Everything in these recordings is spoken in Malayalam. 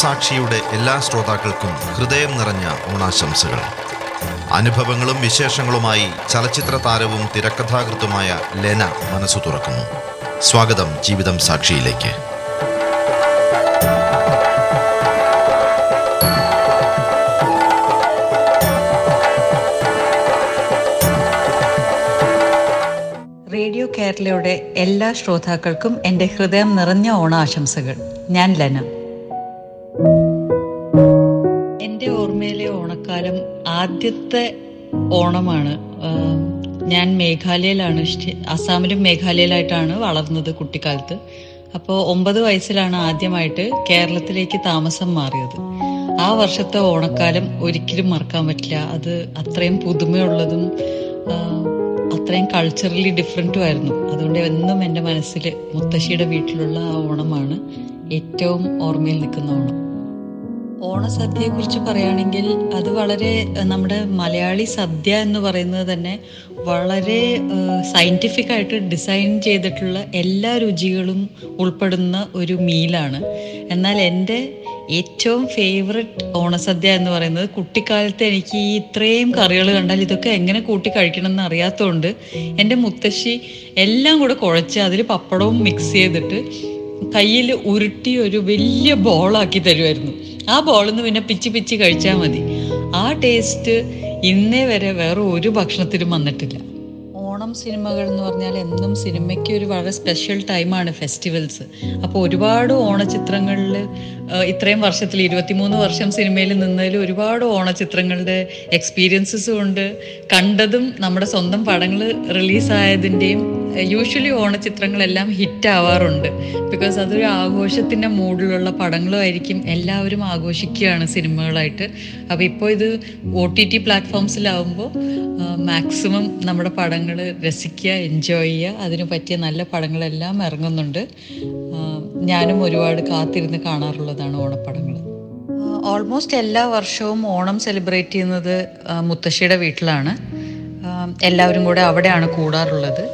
ജീവിതം സാക്ഷിയുടെ എല്ലാ ശ്രോതാക്കൾക്കും ഹൃദയം നിറഞ്ഞ ഓണാശംസകൾ. അനുഭവങ്ങളും വിശേഷങ്ങളുമായി ചലച്ചിത്ര താരവും തിരക്കഥാകൃത്തുമായ ലെന മനസ്സു തുറക്കുന്നു. സ്വാഗതം ജീവിതം സാക്ഷിയിലേക്ക്. റേഡിയോ കേരളയുടെ എല്ലാ ശ്രോതാക്കൾക്കും എന്റെ ഹൃദയം നിറഞ്ഞ ഓണാശംസകൾ. ഞാൻ ലന. എന്റെ ഓർമ്മയിലെ ഓണക്കാലം ആദ്യത്തെ ഓണമാണ്. ഞാൻ മേഘാലയയിലാണ് അസാമിലും മേഘാലയയിലായിട്ടാണ് വളർന്നത് കുട്ടിക്കാലത്ത്. അപ്പോൾ ഒമ്പത് വയസ്സിലാണ് ആദ്യമായിട്ട് കേരളത്തിലേക്ക് താമസം മാറിയത്. ആ വർഷത്തെ ഓണക്കാലം ഒരിക്കലും മറക്കാൻ പറ്റില്ല. അത് അത്രയും പുതുമയുള്ളതും അത്രയും കൾച്ചറലി ഡിഫറെന്റും ആയിരുന്നു. അതുകൊണ്ട് എന്നും എന്റെ മനസ്സിൽ മുത്തശ്ശിയുടെ വീട്ടിലുള്ള ആ ഓണമാണ്. ഏറ്റവും ഓർമ്മയിൽ നിൽക്കുന്ന ഓണം ഓണസദ്യയെ കുറിച്ച് പറയുകയാണെങ്കിൽ അത് വളരെ നമ്മുടെ മലയാളി സദ്യ എന്ന് പറയുന്നത് തന്നെ വളരെ സയന്റിഫിക് ആയിട്ട് ഡിസൈൻ ചെയ്തിട്ടുള്ള എല്ലാ രുചികളും ഉൾപ്പെടുന്ന ഒരു മീലാണ് എന്നാൽ എന്റെ ഏറ്റവും ഫേവററ്റ് ഓണസദ്യ എന്ന് പറയുന്നത് കുട്ടിക്കാലത്ത് എനിക്ക് ഈ ഇത്രയും കറികൾ കണ്ടാൽ ഇതൊക്കെ എങ്ങനെ കൂട്ടി കഴിക്കണം എന്ന് അറിയാത്തതുകൊണ്ട് എന്റെ മുത്തശ്ശി എല്ലാം കൂടെ കുഴച്ച് അതിൽ പപ്പടവും മിക്സ് ചെയ്തിട്ട് കയ്യിൽ ഉരുട്ടി ഒരു വലിയ ബോളാക്കി തരുമായിരുന്നു ആ ബോളിൽ നിന്ന് പിന്നെ പിച്ചി പിച്ചി കഴിച്ചാൽ മതി. ആ ടേസ്റ്റ് ഇന്നേ വരെ വേറെ ഒരു ഭക്ഷണത്തിലും വന്നിട്ടില്ല. ഓണം സിനിമകൾ എന്ന് പറഞ്ഞാൽ എന്നും സിനിമയ്ക്ക് ഒരു വളരെ സ്പെഷ്യൽ ടൈമാണ് ഫെസ്റ്റിവൽസ് അപ്പോൾ ഒരുപാട് ഓണചിത്രങ്ങളിൽ ഇത്രയും വർഷത്തിൽ ഇരുപത്തിമൂന്ന് വർഷം സിനിമയിൽ നിന്നതിൽ ഒരുപാട് ഓണചിത്രങ്ങളുടെ എക്സ്പീരിയൻസസും ഉണ്ട്. കണ്ടതും നമ്മുടെ സ്വന്തം പടങ്ങൾ റിലീസായതിന്റെയും യൂഷ്വലി ഓണചിത്രങ്ങളെല്ലാം ഹിറ്റ് ആവാറുണ്ട്. ബിക്കോസ് അതൊരു ആഘോഷത്തിന്റെ മൂഡിലുള്ള പടങ്ങളുമായിരിക്കും എല്ലാവരും ആഘോഷിക്കുകയാണ് സിനിമകളായിട്ട്. അപ്പോൾ ഇപ്പോൾ ഇത് ഒ ടി ടി പ്ലാറ്റ്ഫോംസിലാവുമ്പോൾ മാക്സിമം നമ്മുടെ പടങ്ങൾ രസിക്കുക എൻജോയ് ചെയ്യുക അതിന് പറ്റിയ നല്ല പടങ്ങളെല്ലാം ഇറങ്ങുന്നുണ്ട്. ഞാനും ഒരുപാട് കാത്തിരുന്ന് കാണാറുള്ളതാണ് ഓണപ്പടങ്ങൾ. ഓൾമോസ്റ്റ് എല്ലാ വർഷവും ഓണം സെലിബ്രേറ്റ് ചെയ്യുന്നത് മുത്തശ്ശിയുടെ വീട്ടിലാണ്. എല്ലാവരും കൂടെ അവിടെയാണ് കൂടാറുള്ളത്.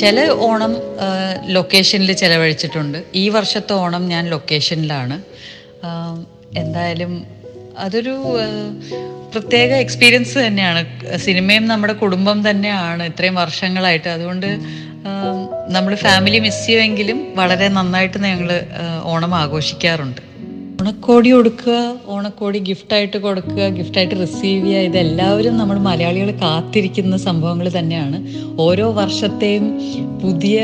ചില ഓണം ലൊക്കേഷനിൽ ചിലവഴിച്ചിട്ടുണ്ട്. ഈ വർഷത്തെ ഓണം ഞാൻ ലൊക്കേഷനിലാണ് എന്തായാലും അതൊരു പ്രത്യേക എക്സ്പീരിയൻസ് തന്നെയാണ്. സിനിമയും നമ്മുടെ കുടുംബം തന്നെയാണ് ഇത്രയും വർഷങ്ങളായിട്ട്. അതുകൊണ്ട് നമ്മൾ ഫാമിലി മിസ് ചെയ്യുമെങ്കിലും വളരെ നന്നായിട്ട് ഞങ്ങൾ ഓണം ആഘോഷിക്കാറുണ്ട്. ഓണക്കോടി കൊടുക്കുക ഓണക്കോടി ഗിഫ്റ്റായിട്ട് കൊടുക്കുക ഗിഫ്റ്റായിട്ട് റിസീവ് ചെയ്യുക ഇതെല്ലാവരും നമ്മൾ മലയാളികൾ കാത്തിരിക്കുന്ന സംഭവങ്ങൾ തന്നെയാണ്. ഓരോ വർഷത്തെയും പുതിയ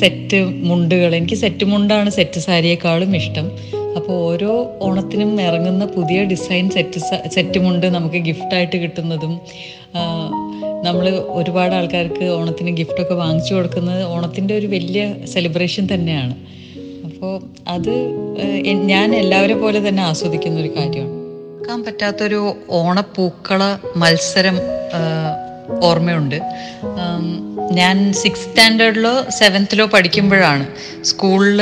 സെറ്റ് മുണ്ടുകൾ എനിക്ക് സെറ്റ് മുണ്ടാണ് സെറ്റ് സാരിയേക്കാളും ഇഷ്ടം. അപ്പോൾ ഓരോ ഓണത്തിനും ഇറങ്ങുന്ന പുതിയ ഡിസൈൻ സെറ്റ് സെറ്റ് മുണ്ട് നമുക്ക് ഗിഫ്റ്റായിട്ട് കിട്ടുന്നതും നമ്മൾ ഒരുപാട് ആൾക്കാർക്ക് ഓണത്തിന് ഗിഫ്റ്റൊക്കെ വാങ്ങിച്ചു കൊടുക്കുന്നത് ഓണത്തിന്റെ ഒരു വലിയ സെലിബ്രേഷൻ തന്നെയാണ്. അപ്പോൾ അത് ഞാൻ എല്ലാവരെ പോലെ തന്നെ ആസ്വദിക്കുന്ന ഒരു കാര്യമാണ്. മറക്കാൻ പറ്റാത്തൊരു ഓണപ്പൂക്കള മത്സരം ഓർമ്മയുണ്ട്. ഞാൻ സിക്സ് സ്റ്റാൻഡേർഡിലോ സെവൻത്തിലോ പഠിക്കുമ്പോഴാണ് സ്കൂളിൽ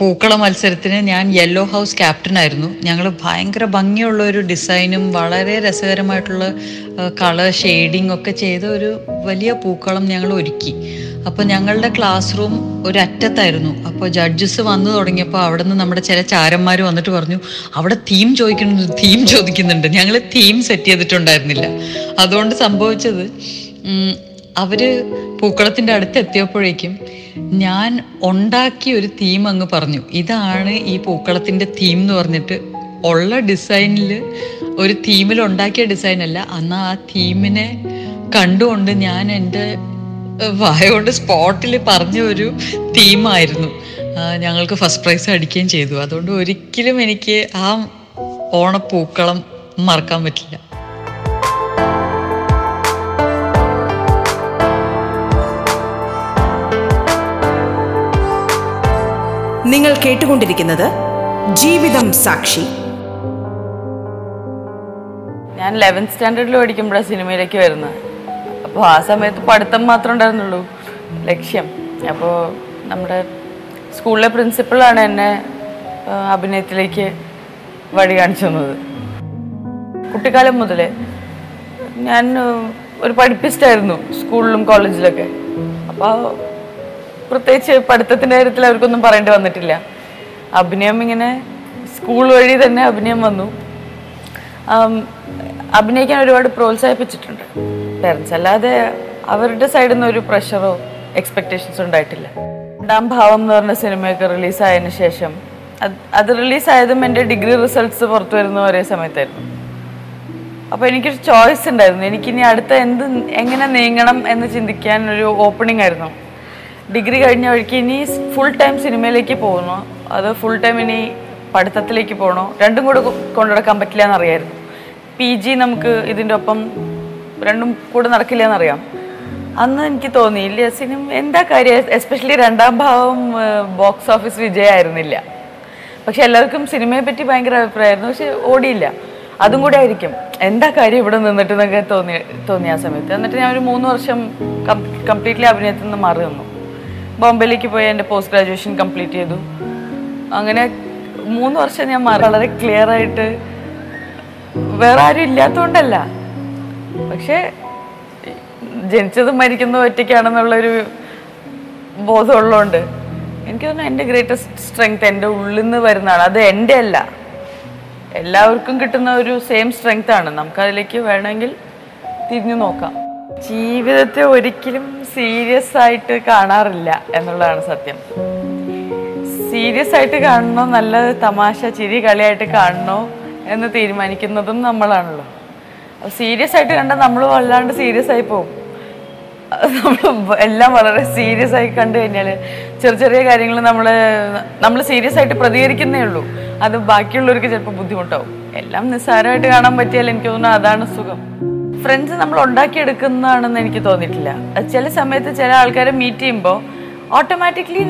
പൂക്കള മത്സരത്തിന് ഞാൻ യെല്ലോ ഹൗസ് ക്യാപ്റ്റൻ ആയിരുന്നു. ഞങ്ങൾ ഭയങ്കര ഭംഗിയുള്ള ഒരു ഡിസൈനും വളരെ രസകരമായിട്ടുള്ള കളർ ഷെയ്ഡിങ് ഒക്കെ ചെയ്ത ഒരു വലിയ പൂക്കളം ഞങ്ങൾ ഒരുക്കി അപ്പോൾ ഞങ്ങളുടെ ക്ലാസ് റൂം ഒരറ്റത്തായിരുന്നു. അപ്പോൾ ജഡ്ജസ് വന്നു തുടങ്ങിയപ്പോൾ അവിടെ നിന്ന് നമ്മുടെ ചില ചാരന്മാർ വന്നിട്ട് പറഞ്ഞു അവിടെ തീം ചോദിക്കുന്നു തീം ചോദിക്കുന്നുണ്ട്. ഞങ്ങൾ തീം സെറ്റ് ചെയ്തിട്ടുണ്ടായിരുന്നില്ല. അതുകൊണ്ട് സംഭവിച്ചത് അവർ പൂക്കളത്തിന്റെ അടുത്ത് എത്തിയപ്പോഴേക്കും ഞാൻ ഉണ്ടാക്കിയ ഒരു തീം അങ്ങ് പറഞ്ഞു. ഇതാണ് ഈ പൂക്കളത്തിന്റെ തീം എന്ന് പറഞ്ഞിട്ട് ഉള്ള ഡിസൈനിൽ ഒരു തീമിൽ ഉണ്ടാക്കിയ ഡിസൈനല്ല അന്ന് ആ തീമിനെ കണ്ടുകൊണ്ട് ഞാൻ എന്റെ വായ കൊണ്ട് സ്പോട്ടിൽ പറഞ്ഞ ഒരു തീമായിരുന്നു. ഞങ്ങൾക്ക് ഫസ്റ്റ് പ്രൈസ് അടിക്കുകയും ചെയ്തു. അതുകൊണ്ട് ഒരിക്കലും എനിക്ക് ആ ഓണപ്പൂക്കളം മറക്കാൻ പറ്റില്ല. നിങ്ങൾ കേട്ടുകൊണ്ടിരിക്കുന്നത് ജീവിതം സാക്ഷി. ഞാൻ ലെവൻത്ത് സ്റ്റാൻഡേർഡിൽ പഠിക്കുമ്പോഴാണ് സിനിമയിലേക്ക് വരുന്നത്. അപ്പോൾ ആ സമയത്ത് പഠിത്തം മാത്രമേ ഉണ്ടായിരുന്നുള്ളൂ. ലക്ഷ്യം. അപ്പോൾ നമ്മുടെ സ്കൂളിലെ പ്രിൻസിപ്പളാണ് എന്നെ അഭിനയത്തിലേക്ക് വഴി കാണിച്ചു തന്നത്. കുട്ടിക്കാലം മുതൽ ഞാൻ ഒരു പഠിപ്പിസ്റ്റായിരുന്നു സ്കൂളിലും കോളേജിലൊക്കെ. അപ്പോൾ പ്രത്യേകിച്ച് പഠിത്തത്തിന്റെ കാര്യത്തിൽ അവർക്കൊന്നും പറയേണ്ടി വന്നിട്ടില്ല. അഭിനയം ഇങ്ങനെ സ്കൂൾ വഴി തന്നെ അഭിനയം വന്നു. അഭിനയിക്കാൻ ഒരുപാട് പ്രോത്സാഹിപ്പിച്ചിട്ടുണ്ട്. പേരൻസ് അല്ലാതെ അവരുടെ സൈഡിൽ നിന്ന് ഒരു പ്രഷറോ എക്സ്പെക്റ്റേഷൻസോ ഉണ്ടായിട്ടില്ല. രണ്ടാം ഭാവം എന്ന് പറഞ്ഞ സിനിമയൊക്കെ റിലീസായതിനു ശേഷം അത് റിലീസായതും എന്റെ ഡിഗ്രി റിസൾട്ട്സ് പുറത്തു വരുന്ന ഒരേ സമയത്തായിരുന്നു. അപ്പോൾ എനിക്കൊരു ചോയ്സ് ഉണ്ടായിരുന്നു. എനിക്കിനി അടുത്ത എന്ത് എങ്ങനെ നീങ്ങണം എന്ന് ചിന്തിക്കാൻ ഒരു ഓപ്പണിംഗ് ആയിരുന്നു. ഡിഗ്രി കഴിഞ്ഞ വഴിക്ക് ഇനി ഫുൾ ടൈം സിനിമയിലേക്ക് പോകണോ അത് ഫുൾ ടൈം ഇനി പഠിത്തത്തിലേക്ക് പോകണോ രണ്ടും കൂടെ കൊണ്ടുനടക്കാൻ പറ്റില്ല എന്നറിയായിരുന്നു. പി ജി നമുക്ക് ഇതിന്റെ ഒപ്പം രണ്ടും കൂടെ നടക്കില്ല എന്നറിയാം അന്ന് എനിക്ക് തോന്നി ഇല്ല സിനിമ എന്താ കാര്യം? എസ്പെഷ്യലി രണ്ടാം ഭാവം ബോക്സ് ഓഫീസ് വിജയമായിരുന്നില്ല പക്ഷെ എല്ലാവർക്കും സിനിമയെ പറ്റി ഭയങ്കര അഭിപ്രായമായിരുന്നു. പക്ഷെ ഓടിയില്ല. അതും കൂടെ ആയിരിക്കും. എന്താ കാര്യം ഇവിടെ നിന്നിട്ട് എന്നൊക്കെ തോന്നി തോന്നി ആ സമയത്ത്. എന്നിട്ട് ഞാൻ ഒരു മൂന്ന് വർഷം കംപ്ലീറ്റ്ലി അഭിനയത്തിൽ നിന്ന് മാറി നിന്നു. ബോംബെയിലേക്ക് പോയി എന്റെ പോസ്റ്റ് ഗ്രാജുവേഷൻ കംപ്ലീറ്റ് ചെയ്തു. അങ്ങനെ മൂന്ന് വർഷം ഞാൻ മാറി. വളരെ ക്ലിയർ ആയിട്ട് വേറെ ആരും ഇല്ലാത്തതുകൊണ്ടല്ല. പക്ഷേ ജനിച്ചതും മരിക്കുന്നതും ഒറ്റയ്ക്കാണെന്നുള്ളൊരു ബോധമുള്ളതുകൊണ്ട് എനിക്ക് തോന്നുന്നു എന്റെ ഗ്രേറ്റസ്റ്റ് സ്ട്രെങ്ത് എന്റെ ഉള്ളിൽ നിന്ന് വരുന്നതാണ് അത് എന്റെ അല്ല. എല്ലാവർക്കും കിട്ടുന്ന ഒരു സെയിം സ്ട്രെങ്ത് ആണ്. നമുക്കതിലേക്ക് വേണമെങ്കിൽ തിരിഞ്ഞു നോക്കാം. ജീവിതത്തെ ഒരിക്കലും സീരിയസ് ആയിട്ട് കാണാറില്ല എന്നുള്ളതാണ് സത്യം. സീരിയസ് ആയിട്ട് കാണണോ നല്ല തമാശ ചിരി കളിയായിട്ട് കാണണോ എന്ന് തീരുമാനിക്കുന്നതും നമ്മളാണല്ലോ. സീരിയസ് ആയിട്ട് കണ്ടാൽ നമ്മൾ വല്ലാണ്ട് സീരിയസ് ആയി പോകും എല്ലാം വളരെ സീരിയസ് ആയി കണ്ടു കഴിഞ്ഞാൽ ചെറിയ ചെറിയ കാര്യങ്ങൾ നമ്മൾ നമ്മൾ സീരിയസ് ആയിട്ട് പ്രതികരിക്കുന്നേ ഉള്ളൂ. അത് ബാക്കിയുള്ളവർക്ക് ചിലപ്പോൾ ബുദ്ധിമുട്ടാവും. എല്ലാം നിസ്സാരമായിട്ട് കാണാൻ പറ്റിയാൽ എനിക്ക് തോന്നുന്നു അതാണ് സുഖം. ഫ്രണ്ട്സ് നമ്മൾ ഉണ്ടാക്കിയെടുക്കുന്നതാണെന്ന് എനിക്ക് തോന്നിയിട്ടില്ല. ചില സമയത്ത് ചില ആൾക്കാരെ മീറ്റ് ചെയ്യുമ്പോൾ ഓട്ടോമാറ്റിക്കലി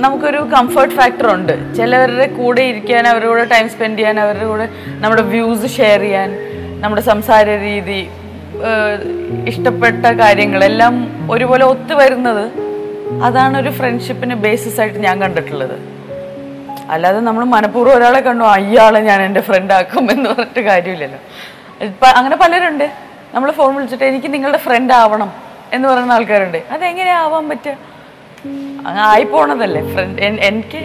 നമുക്കൊരു കംഫർട്ട് ഫാക്ടർ ഉണ്ട്. ചിലവരുടെ കൂടെ ഇരിക്കാൻ അവരുടെ കൂടെ ടൈം സ്പെൻഡ് ചെയ്യാൻ അവരുടെ കൂടെ നമ്മുടെ വ്യൂസ് ഷെയർ ചെയ്യാൻ നമ്മുടെ സംസാര രീതി ഇഷ്ടപ്പെട്ട കാര്യങ്ങളെല്ലാം ഒരുപോലെ ഒത്തു വരുന്നത് അതാണ് ഒരു ഫ്രണ്ട്ഷിപ്പിന് ബേസിസ് ആയിട്ട് ഞാൻ കണ്ടിട്ടുള്ളത്. അല്ലാതെ നമ്മൾ മനഃപൂർവം ഒരാളെ കണ്ടു അയാളെ ഞാൻ എന്റെ ഫ്രണ്ട് ആക്കും എന്ന് പറഞ്ഞിട്ട് കാര്യമില്ലല്ലോ. അങ്ങനെ പലരുണ്ട്. നമ്മൾ ഫോൺ വിളിച്ചിട്ട് എനിക്ക് നിങ്ങളുടെ ഫ്രണ്ട് ആവണം എന്ന് പറയുന്ന ആൾക്കാരുണ്ട്. അതെങ്ങനെ ആവാൻ പറ്റുക? അങ്ങ് ആയി പോണതല്ലേ ഫ്രണ്ട് എനിക്ക്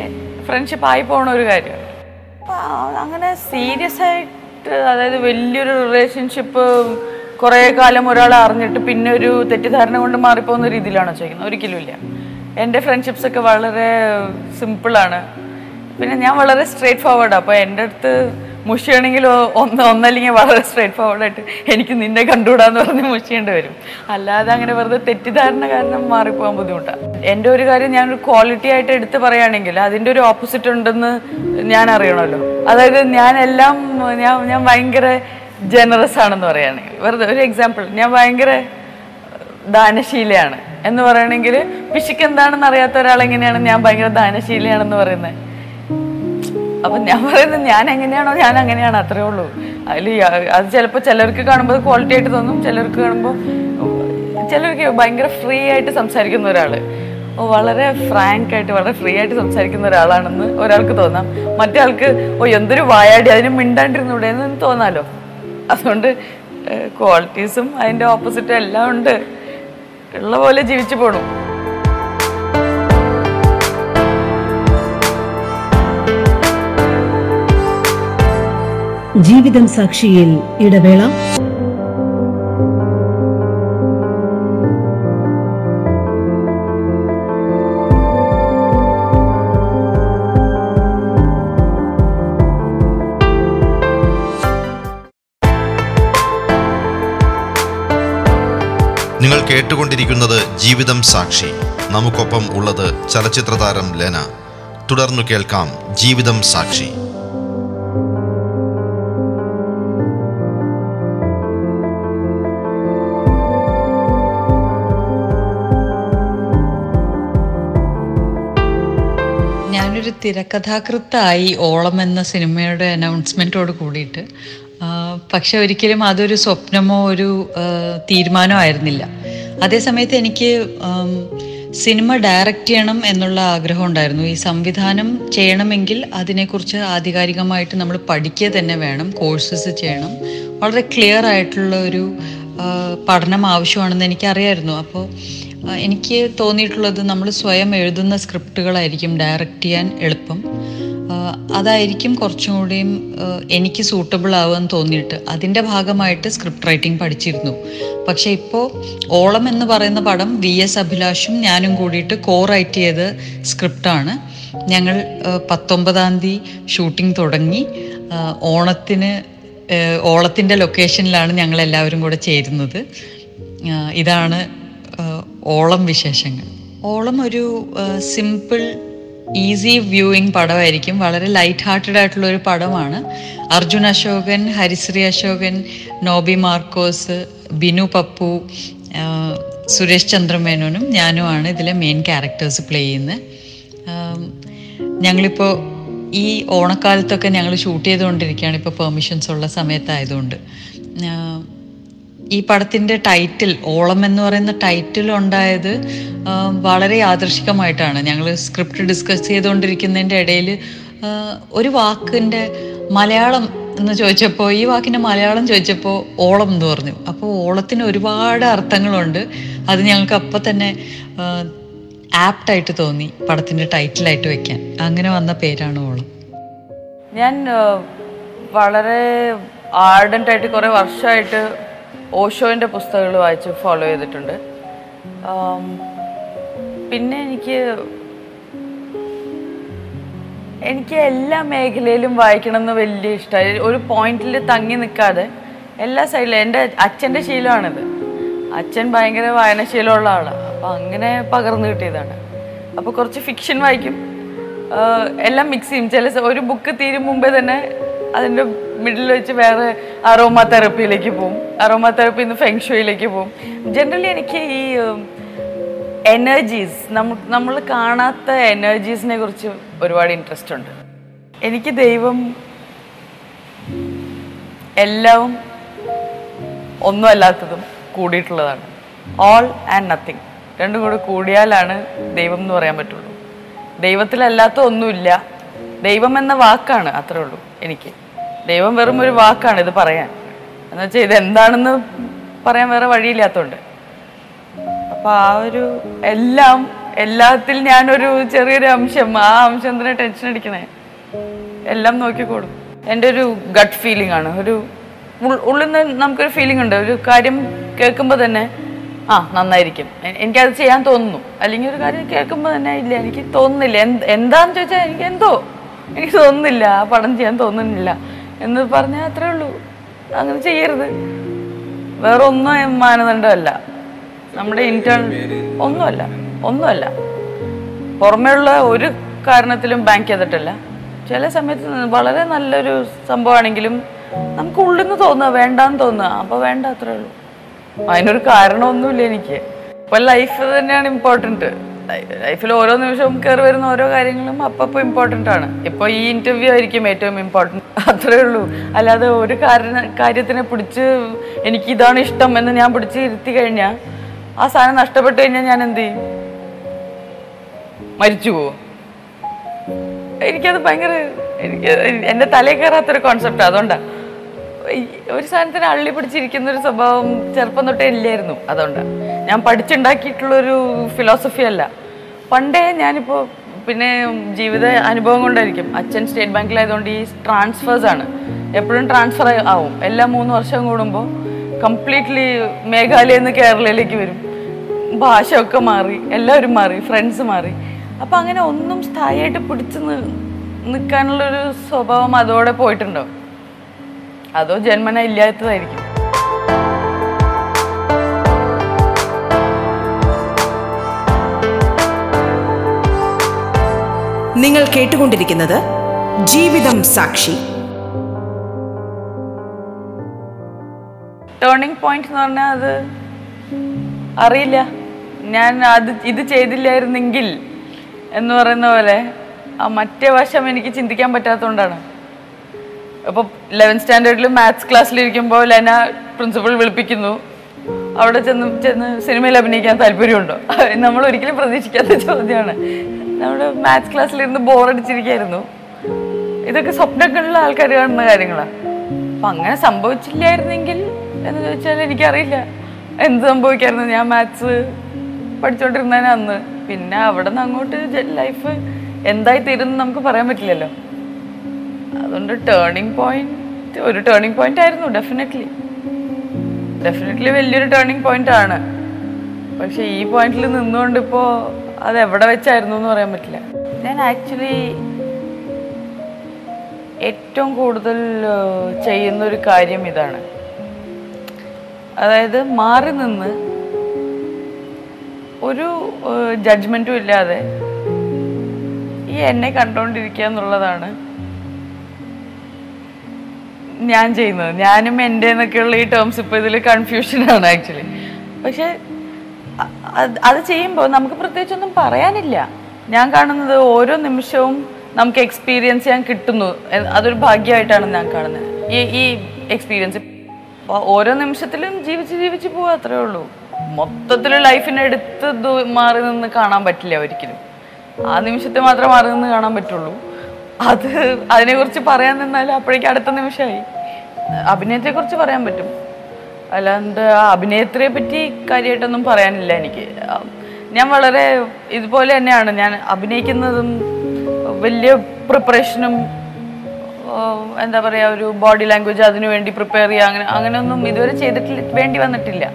ഫ്രണ്ട്ഷിപ്പ് ആയി പോണ ഒരു കാര്യമാണ് അങ്ങനെ സീരിയസ് ആയിട്ട് അതായത് വലിയൊരു റിലേഷൻഷിപ്പ് കുറേ കാലം ഒരാളെ അറിഞ്ഞിട്ട് പിന്നെ ഒരു തെറ്റിദ്ധാരണ കൊണ്ട് മാറിപ്പോകുന്ന രീതിയിലാണോ ചോദിക്കുന്നത്? ഒരിക്കലും ഇല്ല. എന്റെ ഫ്രണ്ട്ഷിപ്സ് ഒക്കെ വളരെ സിമ്പിളാണ് പിന്നെ ഞാൻ വളരെ സ്ട്രേറ്റ് ഫോർവേഡാണ് അപ്പോൾ എന്റെ അടുത്ത് മുഷിയാണെങ്കിൽ ഒന്ന് ഒന്നല്ലെങ്കിൽ വളരെ സ്ട്രേറ്റ് ഫോർവേഡായിട്ട് എനിക്ക് നിന്നെ കണ്ടുകൂടാന്ന് പറഞ്ഞ് മുഷിയേണ്ടി വരും. അല്ലാതെ അങ്ങനെ വെറുതെ തെറ്റിദ്ധാരണ കാരണം മാറിപ്പോകാൻ ബുദ്ധിമുട്ടാണ് എന്റെ ഒരു കാര്യം ഞാനൊരു ക്വാളിറ്റി ആയിട്ട് എടുത്ത് പറയുകയാണെങ്കിൽ അതിന്റെ ഒരു ഓപ്പോസിറ്റ് ഉണ്ടെന്ന് ഞാൻ അറിയണമല്ലോ. അതായത് ഞാൻ എല്ലാം ഞാൻ ഞാൻ ഭയങ്കര ജനറസ് ആണെന്ന് പറയുകയാണെങ്കിൽ വെറുതെ ഒരു എക്സാമ്പിൾ ഞാൻ ഭയങ്കര ദാനശീലയാണ്. എന്ന് പറയണമെങ്കിൽ പിശുക്ക് എന്താണെന്ന് അറിയാത്ത ഒരാളെങ്ങനെയാണ് ഞാൻ ഭയങ്കര ദാനശീലയാണെന്ന് പറയുന്നത്? അപ്പൊ ഞാൻ പറയുന്നത് ഞാൻ എങ്ങനെയാണോ ഞാൻ അങ്ങനെയാണ് അത്രേ ഉള്ളൂ. അതിൽ അത് ചിലപ്പോൾ ചിലർക്ക് കാണുമ്പോൾ ക്വാളിറ്റി ആയിട്ട് തോന്നും ചിലർക്ക് കാണുമ്പോൾ ചിലർക്ക് ഭയങ്കര ഫ്രീ ആയിട്ട് സംസാരിക്കുന്ന ഒരാൾ. ഓ വളരെ ഫ്രാങ്ക് ആയിട്ട് വളരെ ഫ്രീ ആയിട്ട് സംസാരിക്കുന്ന ഒരാളാണെന്ന് ഒരാൾക്ക് തോന്നാം. മറ്റേ ആൾക്ക് ഓ എന്തൊരു വായാടി അതിന് മിണ്ടാണ്ടിരുന്നൂടെ എന്ന് തോന്നാലോ? അതുകൊണ്ട് ക്വാളിറ്റീസും അതിന്റെ ഓപ്പോസിറ്റും എല്ലാം ഉണ്ട്. ഉള്ള പോലെ ജീവിച്ചു പോണു. ജീവിതം സാക്ഷിയിൽ ഇടവേള. നിങ്ങൾ കേട്ടുകൊണ്ടിരിക്കുന്നത് ജീവിതം സാക്ഷി. നമുക്കൊപ്പം ഉള്ളത് ചലച്ചിത്ര താരം ലെന. തുടർന്നു കേൾക്കാം ജീവിതം സാക്ഷി. തിരക്കഥാകൃത്തായി ഓളം എന്ന സിനിമയുടെ അനൗൺസ്മെന്റോട് കൂടിയിട്ട് പക്ഷെ ഒരിക്കലും അതൊരു സ്വപ്നമോ ഒരു തീരുമാനമോ ആയിരുന്നില്ല. അതേസമയത്ത് എനിക്ക് സിനിമ ഡയറക്റ്റ് ചെയ്യണം എന്നുള്ള ആഗ്രഹം ഉണ്ടായിരുന്നു. ഈ സംവിധാനം ചെയ്യണമെങ്കിൽ അതിനെക്കുറിച്ച് ആധികാരികമായിട്ട് നമ്മൾ പഠിക്കുക തന്നെ വേണം കോഴ്സസ് ചെയ്യണം. വളരെ ക്ലിയർ ആയിട്ടുള്ള ഒരു പഠനം ആവശ്യമാണെന്ന് എനിക്കറിയായിരുന്നു. അപ്പോൾ എനിക്ക് തോന്നിയിട്ടുള്ളത് നമ്മൾ സ്വയം എഴുതുന്ന സ്ക്രിപ്റ്റുകളായിരിക്കും ഡയറക്റ്റ് ചെയ്യാൻ എളുപ്പം. അതായിരിക്കും കുറച്ചും കൂടിയും എനിക്ക് സൂട്ടബിൾ ആവുമെന്ന് തോന്നിയിട്ട്. അതിന്റെ ഭാഗമായിട്ട് സ്ക്രിപ്റ്റ് റൈറ്റിംഗ് പഠിച്ചിരുന്നു. പക്ഷേ ഇപ്പോൾ ഓളം എന്ന് പറയുന്ന പടം വി എസ് അഭിലാഷും ഞാനും കൂടിയിട്ട് കോ റൈറ്റ് ചെയ്ത സ്ക്രിപ്റ്റാണ്. ഞങ്ങൾ പത്തൊമ്പതാം തീയതി ഷൂട്ടിംഗ് തുടങ്ങി. ഓണത്തിന് ഓളത്തിന്റെ ലൊക്കേഷനിലാണ് ഞങ്ങൾ എല്ലാവരും കൂടെ ചേരുന്നത്. ഇതാണ് ഓളം വിശേഷങ്ങൾ. ഓളം ഒരു സിമ്പിൾ ഈസി വ്യൂയിങ് പടമായിരിക്കും. വളരെ ലൈറ്റ് ഹാർട്ടഡ് ആയിട്ടുള്ള ഒരു പടമാണ്. അർജുൻ അശോകൻ ഹരിശ്രീ അശോകൻ നോബി മാർക്കോസ് ബിനു പപ്പു സുരേഷ് ചന്ദ്രമേനോനും ഞാനുമാണ് ഇതിലെ മെയിൻ ക്യാരക്ടേഴ്സ് പ്ലേ ചെയ്യുന്നത്. ഞങ്ങളിപ്പോൾ ഈ ഓണക്കാലത്തൊക്കെ ഞങ്ങൾ ഷൂട്ട് ചെയ്തുകൊണ്ടിരിക്കുകയാണ്. ഇപ്പോൾ പെർമിഷൻസ് ഉള്ള സമയത്തായതുകൊണ്ട്. ഈ പടത്തിന്റെ ടൈറ്റിൽ ഓളം എന്ന് പറയുന്ന ടൈറ്റിൽ ഉണ്ടായത് വളരെ യാദൃശികമായിട്ടാണ്. ഞങ്ങൾ സ്ക്രിപ്റ്റ് ഡിസ്കസ് ചെയ്തുകൊണ്ടിരിക്കുന്നതിന്റെ ഇടയിൽ ഒരു വാക്കിന്റെ മലയാളം എന്ന് ചോദിച്ചപ്പോൾ ഈ വാക്കിന്റെ മലയാളം ചോദിച്ചപ്പോൾ ഓളം എന്ന് പറഞ്ഞു. അപ്പോൾ ഓളത്തിന് ഒരുപാട് അർത്ഥങ്ങളുണ്ട്. അത് ഞങ്ങൾക്ക് അപ്പം തന്നെ ആപ്റ്റായിട്ട് തോന്നി പടത്തിന്റെ ടൈറ്റിലായിട്ട് വെക്കാൻ. അങ്ങനെ വന്ന പേരാണ് ഓളം. ഞാൻ വളരെ ആർഡന്റായിട്ട് കുറേ വർഷമായിട്ട് ഓഷോന്റെ പുസ്തകങ്ങൾ വായിച്ച് ഫോളോ ചെയ്തിട്ടുണ്ട്. പിന്നെ എനിക്ക് എനിക്ക് എല്ലാ മേഖലയിലും വായിക്കണം എന്ന് വലിയ ഇഷ്ടമായി ഒരു പോയിന്റിൽ തങ്ങി നിൽക്കാതെ എല്ലാ സൈഡിലും എന്റെ അച്ഛന്റെ ശീലമാണിത്. അച്ഛൻ ഭയങ്കര വായനശീലമുള്ള ആളാണ് അപ്പം അങ്ങനെ പകർന്നു കിട്ടിയതാണ്. അപ്പോൾ കുറച്ച് ഫിക്ഷൻ വായിക്കും. എല്ലാം മിക്സ് ചെയ്യും. ചില ഒരു ബുക്ക് തീരും മുമ്പേ തന്നെ അതിന്റെ മിഡിൽ വെച്ച് വേറെ അറോമ തെറപ്പിയിലേക്ക് പോകും അറോമ തെറപ്പിയിൽ നിന്ന് ഫെങ്ഷോയിലേക്ക് പോകും ജനറലി എനിക്ക് ഈ എനർജീസ് നമ്മ നമ്മൾ കാണാത്ത എനർജീസിനെ കുറിച്ച് ഒരുപാട് ഇൻട്രസ്റ്റ് ഉണ്ട്. എനിക്ക് ദൈവം എല്ലാം ഒന്നുമല്ലാത്തതും കൂടിയിട്ടുള്ളതാണ്. ഓൾ ആൻഡ് നത്തിങ് രണ്ടും കൂടെ കൂടിയാലാണ് ദൈവം എന്ന് പറയാൻ പറ്റുള്ളൂ. ദൈവത്തിലല്ലാത്ത ഒന്നുമില്ല. ദൈവം എന്ന വാക്കാണ് അത്രേ ഉള്ളൂ എനിക്ക്. ദൈവം വെറും ഒരു വാക്കാണ് ഇത് പറയാൻ. എന്നുവെച്ചാൽ ഇത് എന്താണെന്ന് പറയാൻ വേറെ വഴിയില്ലാത്തതുകൊണ്ട് അപ്പൊ ആ ഒരു എല്ലാം എല്ലാത്തിൽ ഞാനൊരു ചെറിയൊരു അംശം ആ അംശം എന്തിനാ ടെൻഷൻ അടിക്കണേ? എല്ലാം നോക്കിക്കോളും. എന്റെ ഒരു ഗട്ട് ഫീലിംഗ് ആണ്. ഒരു ഉള്ളിൽ നിന്ന് നമുക്കൊരു ഫീലിംഗ് ഉണ്ട്. ഒരു കാര്യം കേൾക്കുമ്പോൾ തന്നെ ആ നന്നായിരിക്കും. എനിക്കത് ചെയ്യാൻ തോന്നുന്നു. അല്ലെങ്കിൽ ഒരു കാര്യം കേൾക്കുമ്പോൾ തന്നെ ഇല്ല എനിക്ക് തോന്നുന്നില്ല. എന്താന്ന് ചോദിച്ചാൽ എനിക്ക് എന്തോ? എനിക്ക് തോന്നുന്നില്ല. ആ പടം ചെയ്യാൻ തോന്നുന്നില്ല. എന്ന് പറഞ്ഞാൽ അത്രേ ഉള്ളൂ. അങ്ങനെ ചെയ്യരുത്. വേറെ ഒന്നും മാനദണ്ഡമല്ല. നമ്മുടെ ഇന്റേണൽ ഒന്നുമല്ല. ഒന്നുമല്ല. പുറമേയുള്ള ഒരു കാരണത്തിലും ബാങ്ക് ചെയ്തിട്ടില്ല. ചില സമയത്ത് വളരെ നല്ലൊരു സംഭവമാണെങ്കിലും നമുക്ക് ഉള്ളിൽ നിന്ന് തോന്നുക വേണ്ടാന്ന് തോന്നുക. അപ്പോൾ വേണ്ട അത്രേ ഉള്ളൂ. അതിനൊരു കാരണമൊന്നുമില്ല എനിക്ക്. ഇപ്പൊ ലൈഫ് തന്നെയാണ് ഇമ്പോർട്ടന്റ് ലൈഫിൽ ഓരോ നിമിഷവും കയറി വരുന്ന ഓരോ കാര്യങ്ങളും അപ്പപ്പോൾ ഇമ്പോർട്ടന്റ് ആണ്. ഇപ്പോൾ ഈ ഇന്റർവ്യൂ ആയിരിക്കും ഏറ്റവും ഇമ്പോർട്ടന്റ് അത്രേ ഉള്ളൂ. അല്ലാതെ ഒരു കാരണ കാര്യത്തിനെ പിടിച്ച് എനിക്ക് ഇതാണ് ഇഷ്ടം എന്ന് ഞാൻ പിടിച്ച് ഇരുത്തി കഴിഞ്ഞാൽ ആ സാധനം നഷ്ടപ്പെട്ടു കഴിഞ്ഞാൽ ഞാൻ എന്ത് ചെയ്യും? മരിച്ചു പോവും. എനിക്കത് ഭയങ്കര എനിക്ക് എന്റെ തലയിൽ കയറാത്തൊരു കോൺസെപ്റ്റ് അതുകൊണ്ടാണ് ഒരു സാധനത്തിന് അള്ളി പിടിച്ചിരിക്കുന്ന ഒരു സ്വഭാവം ചെറുപ്പം തൊട്ടേ ഇല്ലായിരുന്നു. അതുകൊണ്ടാണ് ഞാൻ പഠിച്ചുണ്ടാക്കിയിട്ടുള്ളൊരു ഫിലോസഫി അല്ല. പണ്ടേ ഞാനിപ്പോൾ പിന്നെ ജീവിത അനുഭവം കൊണ്ടായിരിക്കും. അച്ഛൻ സ്റ്റേറ്റ് ബാങ്കിലായതുകൊണ്ട് ഈ ട്രാൻസ്ഫേഴ്സ് ആണ്. എപ്പോഴും ട്രാൻസ്ഫർ ആവും. എല്ലാ മൂന്ന് വർഷം കൂടുമ്പോൾ കംപ്ലീറ്റ്ലി മേഘാലയയിൽ നിന്ന് കേരളയിലേക്ക് വരും. ഭാഷയൊക്കെ മാറി എല്ലാവരും മാറി ഫ്രണ്ട്സ് മാറി. അപ്പം അങ്ങനെ ഒന്നും സ്ഥായിയായിട്ട് പിടിച്ച് നിൽക്കാനുള്ളൊരു സ്വഭാവം അതോടെ പോയിട്ടുണ്ടോ അതോ ജന്മന ഇല്ലാത്തതായിരിക്കും നിങ്ങൾ കേട്ടുകൊണ്ടിരിക്കുന്നത് ജീവിതം സാക്ഷി. ടേണിംഗ് പോയിന്റ് എന്ന് പറഞ്ഞാൽ അത് അറിയില്ല. ഞാൻ അത് ഇത് ചെയ്തില്ലായിരുന്നെങ്കിൽ എന്ന് പറയുന്ന പോലെ ആ മറ്റേ വശം എനിക്ക് ചിന്തിക്കാൻ പറ്റാത്തതുകൊണ്ടാണ്. അപ്പോൾ ലെവൻ സ്റ്റാൻഡേർഡിൽ മാത്സ് ക്ലാസ്സിലിരിക്കുമ്പോൾ ലെന പ്രിൻസിപ്പൾ വിളിപ്പിക്കുന്നു. അവിടെ ചെന്ന് ചെന്ന് സിനിമയിൽ അഭിനയിക്കാൻ താല്പര്യമുണ്ടോ? നമ്മൾ ഒരിക്കലും പ്രതീക്ഷിക്കാത്ത ചോദ്യമാണ്. നമ്മൾ മാത്സ് ക്ലാസ്സിലിരുന്ന് ബോറടിച്ചിരിക്കായിരുന്നു ഇതൊക്കെ സ്വപ്നങ്ങളിലുള്ള ആൾക്കാർ കാണുന്ന കാര്യങ്ങളാണ് അപ്പം അങ്ങനെ സംഭവിച്ചില്ലായിരുന്നെങ്കിൽ എന്ന് ചോദിച്ചാൽ എനിക്കറിയില്ല. എന്ത് സംഭവിക്കായിരുന്നു? ഞാൻ മാത്സ് പഠിച്ചുകൊണ്ടിരുന്നതിന് അന്ന്. പിന്നെ അവിടെ നിന്ന് അങ്ങോട്ട് ലൈഫ് എന്തായി തീരുന്നു നമുക്ക് പറയാൻ പറ്റില്ലല്ലോ. അതുകൊണ്ട് ടേണിംഗ് പോയിന്റ് ഒരു ടേണിംഗ് പോയിന്റ് ആയിരുന്നു ഡെഫിനറ്റ്ലി ഡെഫിനറ്റ്ലി വലിയൊരു ടേണിംഗ് പോയിന്റ് ആണ്. പക്ഷെ ഈ പോയിന്റിൽ നിന്നുകൊണ്ട് ഇപ്പോൾ അത് എവിടെ വെച്ചായിരുന്നു എന്ന് പറയാൻ പറ്റില്ല. ഞാൻ ആക്ച്വലി ഏറ്റവും കൂടുതൽ ചെയ്യുന്ന ഒരു കാര്യം ഇതാണ്. അതായത് മാറി നിന്ന് ഒരു ജഡ്ജ്മെന്റും ഇല്ലാതെ ഈ എന്നെ കണ്ടുകൊണ്ടിരിക്കുക എന്നുള്ളതാണ് ഞാൻ ചെയ്യുന്നത്. ഞാനും എന്റെ എന്നൊക്കെയുള്ള ഈ ടേംസ് ഇപ്പോൾ ഇതിൽ കൺഫ്യൂഷനാണ് ആക്ച്വലി പക്ഷെ അത് ചെയ്യുമ്പോൾ നമുക്ക് പ്രത്യേകിച്ചൊന്നും പറയാനില്ല. ഞാൻ കാണുന്നത് ഓരോ നിമിഷവും നമുക്ക് എക്സ്പീരിയൻസ് ചെയ്യാൻ കിട്ടുന്നു. അതൊരു ഭാഗ്യമായിട്ടാണ് ഞാൻ കാണുന്നത്. ഈ ഈ എക്സ്പീരിയൻസ് ഓരോ നിമിഷത്തിലും ജീവിച്ച് ജീവിച്ച് പോവുക അത്രേ ഉള്ളൂ. മൊത്തത്തിൽ ലൈഫിനെ എടുത്ത് മാറി നിന്ന് കാണാൻ പറ്റില്ല ഒരിക്കലും. ആ നിമിഷത്തെ മാത്രമേ മാറി നിന്ന് കാണാൻ പറ്റുള്ളൂ. അത് അതിനെക്കുറിച്ച് പറയാൻ നിന്നാൽ അപ്പോഴേക്കും അടുത്ത നിമിഷമായി. അഭിനയത്തെക്കുറിച്ച് പറയാൻ പറ്റും. അല്ലാണ്ട് ആ അഭിനയത്തിനെ പറ്റി കാര്യമായിട്ടൊന്നും പറയാനില്ല എനിക്ക്. ഞാൻ വളരെ ഇതുപോലെ തന്നെയാണ്. ഞാൻ അഭിനയിക്കുന്നതും വലിയ പ്രിപ്പറേഷനും എന്താ പറയുക ഒരു ബോഡി ലാംഗ്വേജ് അതിനു വേണ്ടി പ്രിപ്പയർ ചെയ്യുക അങ്ങനെ അങ്ങനെയൊന്നും ഇതുവരെ ചെയ്തിട്ടില്ല വേണ്ടി വന്നിട്ടില്ല.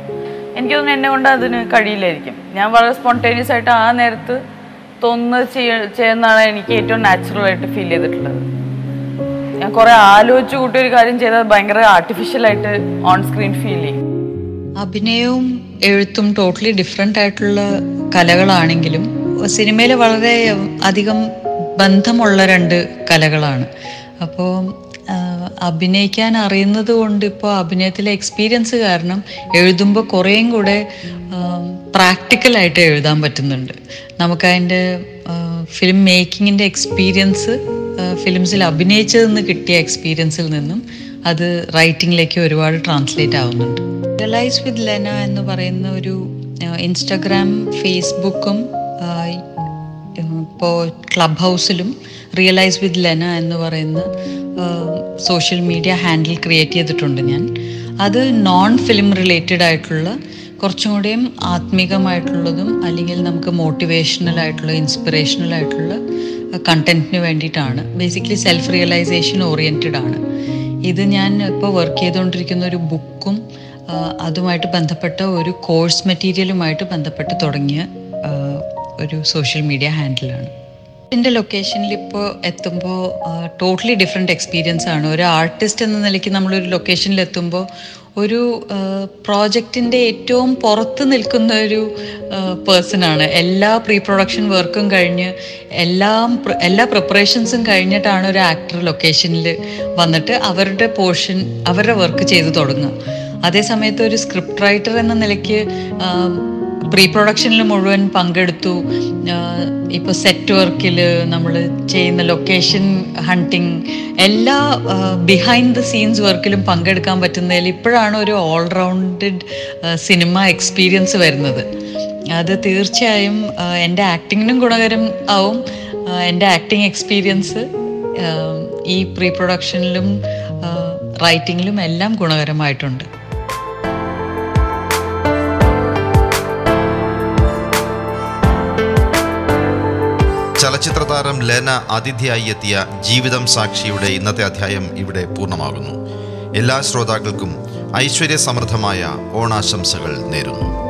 എനിക്ക് എന്നെ കൊണ്ട് അതിന് കഴിയില്ലായിരിക്കും. ഞാൻ വളരെ സ്പോണ്ടേനിയസ് ആയിട്ട് ആ നേരത്ത് തോന്നുന്നത് ചെയ്യ ചെയ്യുന്നതാണ് എനിക്ക് ഏറ്റവും നാച്ചുറൽ ആയിട്ട് ഫീൽ ചെയ്തിട്ടുള്ളത്. ഞാൻ കുറെ ആലോചിച്ചു കൂട്ടി ഒരു കാര്യം ചെയ്താൽ ഭയങ്കര ആർട്ടിഫിഷ്യൽ ആയിട്ട് ഓൺ സ്ക്രീൻ ഫീൽ ചെയ്യും. അഭിനയവും എഴുത്തും ടോട്ടലി ഡിഫറെന്റ് ആയിട്ടുള്ള കലകളാണെങ്കിലും സിനിമയിൽ വളരെ അധികം ബന്ധമുള്ള രണ്ട് കലകളാണ്. അപ്പോൾ അഭിനയിക്കാൻ അറിയുന്നത് കൊണ്ട് ഇപ്പോൾ അഭിനയത്തിലെ എക്സ്പീരിയൻസ് കാരണം എഴുതുമ്പോൾ കുറേയും കൂടെ പ്രാക്ടിക്കലായിട്ട് എഴുതാൻ പറ്റുന്നുണ്ട്. നമുക്കതിന്റെ ഫിലിം മേക്കിങ്ങിന്റെ എക്സ്പീരിയൻസ് ഫിലിംസിൽ അഭിനയിച്ചതിൽ നിന്ന് കിട്ടിയ എക്സ്പീരിയൻസിൽ നിന്നും അത് റൈറ്റിങ്ങിലേക്ക് ഒരുപാട് ട്രാൻസ്ലേറ്റ് ആവുന്നുണ്ട്. റിയലൈസ് വിത്ത് ലെന എന്ന് പറയുന്ന ഒരു ഇൻസ്റ്റഗ്രാം ഫേസ്ബുക്കും ഇപ്പോൾ ക്ലബ് ഹൗസിലും റിയലൈസ് വിത്ത് ലെന എന്ന് പറയുന്ന സോഷ്യൽ മീഡിയ ഹാൻഡിൽ ക്രിയേറ്റ് ചെയ്തിട്ടുണ്ട് ഞാൻ. അത് നോൺ ഫിലിം റിലേറ്റഡ് ആയിട്ടുള്ള കുറച്ചും കൂടിയും ആത്മീകമായിട്ടുള്ളതും അല്ലെങ്കിൽ നമുക്ക് മോട്ടിവേഷണൽ ആയിട്ടുള്ള ഇൻസ്പിറേഷണൽ ആയിട്ടുള്ള കണ്ടന്റിന് വേണ്ടിയിട്ടാണ്. ബേസിക്കലി സെൽഫ് റിയലൈസേഷൻ ഓറിയന്റഡ് ആണ്. ഇത് ഞാൻ ഇപ്പോൾ വർക്ക് ചെയ്തുകൊണ്ടിരിക്കുന്ന ഒരു ബുക്കും അതുമായിട്ട് ബന്ധപ്പെട്ട ഒരു കോഴ്സ് മെറ്റീരിയലുമായിട്ട് ബന്ധപ്പെട്ട് തുടങ്ങിയ ഒരു സോഷ്യൽ മീഡിയ ഹാൻഡിലാണ് എന്റെ ലൊക്കേഷനിൽ ഇപ്പോൾ എത്തുമ്പോൾ ടോട്ടലി ഡിഫറെന്റ് എക്സ്പീരിയൻസ് ആണ്. ഒരു ആർട്ടിസ്റ്റ് എന്ന നിലയ്ക്ക് നമ്മളൊരു ലൊക്കേഷനിൽ എത്തുമ്പോൾ ഒരു പ്രോജക്റ്റിന്റെ ഏറ്റവും പുറത്ത് നിൽക്കുന്ന ഒരു പേഴ്സണാണ് എല്ലാ പ്രീ പ്രൊഡക്ഷൻ വർക്കും കഴിഞ്ഞ് എല്ലാം എല്ലാ പ്രിപ്പറേഷൻസും കഴിഞ്ഞിട്ടാണ് ഒരു ആക്ടർ ലൊക്കേഷനിൽ വന്നിട്ട് അവരുടെ പോർഷൻ അവരുടെ വർക്ക് ചെയ്തു തുടങ്ങുക. അതേസമയത്ത് ഒരു സ്ക്രിപ്റ്റ് റൈറ്റർ എന്ന നിലയ്ക്ക് പ്രീ പ്രൊഡക്ഷനിൽ മുഴുവൻ പങ്കെടുത്തു. ഇപ്പോൾ സെറ്റ് വർക്കിൽ നമ്മൾ ചെയ്യുന്ന ലൊക്കേഷൻ ഹണ്ടിങ് എല്ലാ ബിഹൈൻഡ് ദ സീൻസ് വർക്കിലും പങ്കെടുക്കാൻ പറ്റുന്നതിൽ ഇപ്പോഴാണ് ഒരു ഓൾറൗണ്ടഡ് സിനിമ എക്സ്പീരിയൻസ് വരുന്നത്. അത് തീർച്ചയായും എന്റെ ആക്ടിങ്ങിനും ഗുണകരം ആവും. എന്റെ ആക്ടിങ് എക്സ്പീരിയൻസ് ഈ പ്രീ പ്രൊഡക്ഷനിലും റൈറ്റിങ്ങിലും എല്ലാം ഗുണകരമായിട്ടുണ്ട്. ചലച്ചിത്ര താരം ലെന അതിഥിയായി എത്തിയ ജീവിതം സാക്ഷിയുടെ ഇന്നത്തെ അധ്യായം ഇവിടെ പൂർണമാകുന്നു. എല്ലാ ശ്രോതാക്കൾക്കും ഐശ്വര്യ സമൃദ്ധമായ ഓണാശംസകൾ നേരുന്നു.